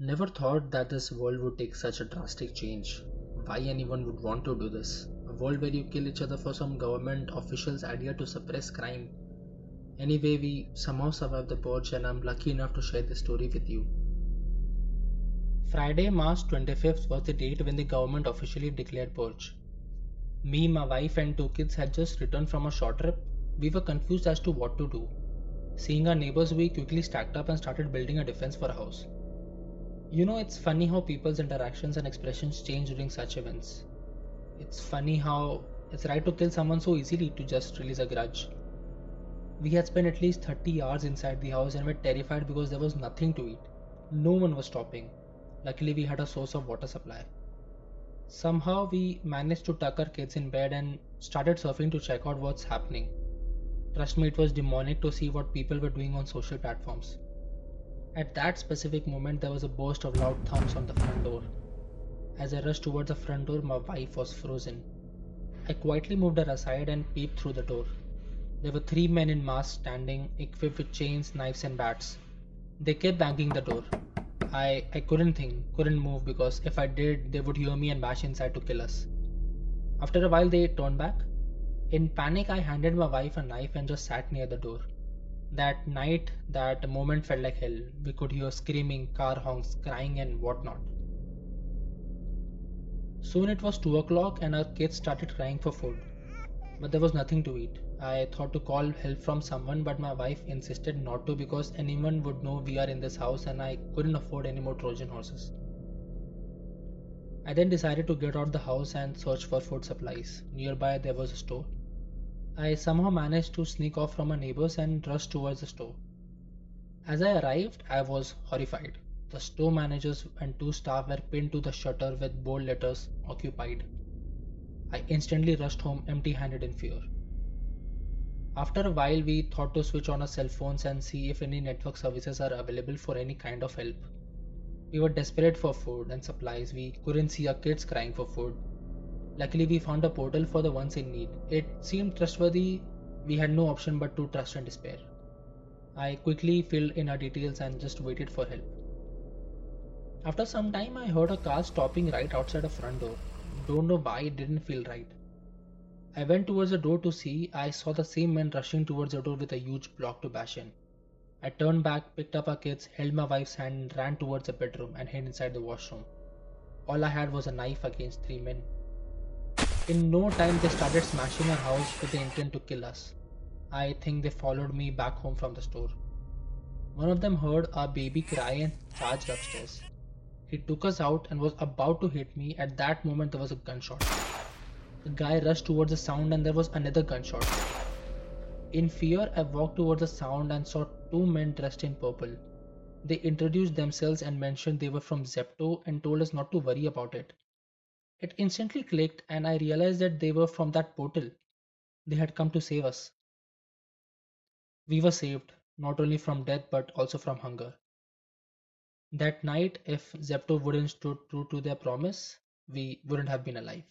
Never thought that this world would take such a drastic change. Why anyone would want to do this? A world where you kill each other for some government official's idea to suppress crime. Anyway, we somehow survived the purge, and I'm lucky enough to share this story with you. Friday, March 25th was the date when the government officially declared purge. Me, my wife, and two kids had just returned from a short trip. We were confused as to what to do. Seeing our neighbors, we quickly stacked up and started building a defense for a house. You know, it's funny how people's interactions and expressions change during such events. It's funny how it's right to kill someone so easily to just release a grudge. We had spent at least 30 hours inside the house and were terrified because there was nothing to eat. No one was stopping. Luckily, we had a source of water supply. Somehow, we managed to tuck our kids in bed and started surfing to check out what's happening. Trust me, it was demonic to see what people were doing on social platforms. At that specific moment, there was a burst of loud thumps on the front door. As I rushed towards the front door, my wife was frozen. I quietly moved her aside and peeped through the door. There were three men in masks standing, equipped with chains, knives, and bats. They kept banging the door. I, I couldn't think, couldn't move because if I did, they would hear me and bash inside to kill us. After a while, they turned back, in panic, I handed my wife a knife and just sat near the door. That night, that moment felt like hell. We could hear screaming, car honks, crying, and whatnot. Soon it was 2 o'clock and our kids started crying for food. But there was nothing to eat. I thought to call help from someone, but my wife insisted not to because anyone would know we are in this house and I couldn't afford any more Trojan horses. I then decided to get out the house and search for food supplies. Nearby there was a store. I somehow managed to sneak off from my neighbors and rush towards the store. As I arrived, I was horrified. The store managers and two staff were pinned to the shutter with bold letters occupied. I instantly rushed home empty handed in fear. After a while, we thought to switch on our cell phones and see if any network services are available for any kind of help. We were desperate for food and supplies. We couldn't see our kids crying for food. Luckily, we found a portal for the ones in need. It seemed trustworthy. We had no option but to trust and despair. I quickly filled in our details and just waited for help. After some time, I heard a car stopping right outside a front door. Don't know why it didn't feel right. I went towards the door to see. I saw the same man rushing towards the door with a huge block to bash in. I turned back, picked up our kids, held my wife's hand, and ran towards the bedroom and hid inside the washroom. All I had was a knife against three men. In no time, they started smashing our house with the intent to kill us. I think they followed me back home from the store. One of them heard our baby cry and charged upstairs. He took us out and was about to hit me. At that moment, there was a gunshot. The guy rushed towards the sound, and there was another gunshot. In fear, I walked towards the sound and saw two men dressed in purple. They introduced themselves and mentioned they were from Zepto and told us not to worry about it. It instantly clicked, and I realized that they were from that portal. They had come to save us. We were saved, not only from death but also from hunger. That night, if Zepto wouldn't stood true to their promise, we wouldn't have been alive.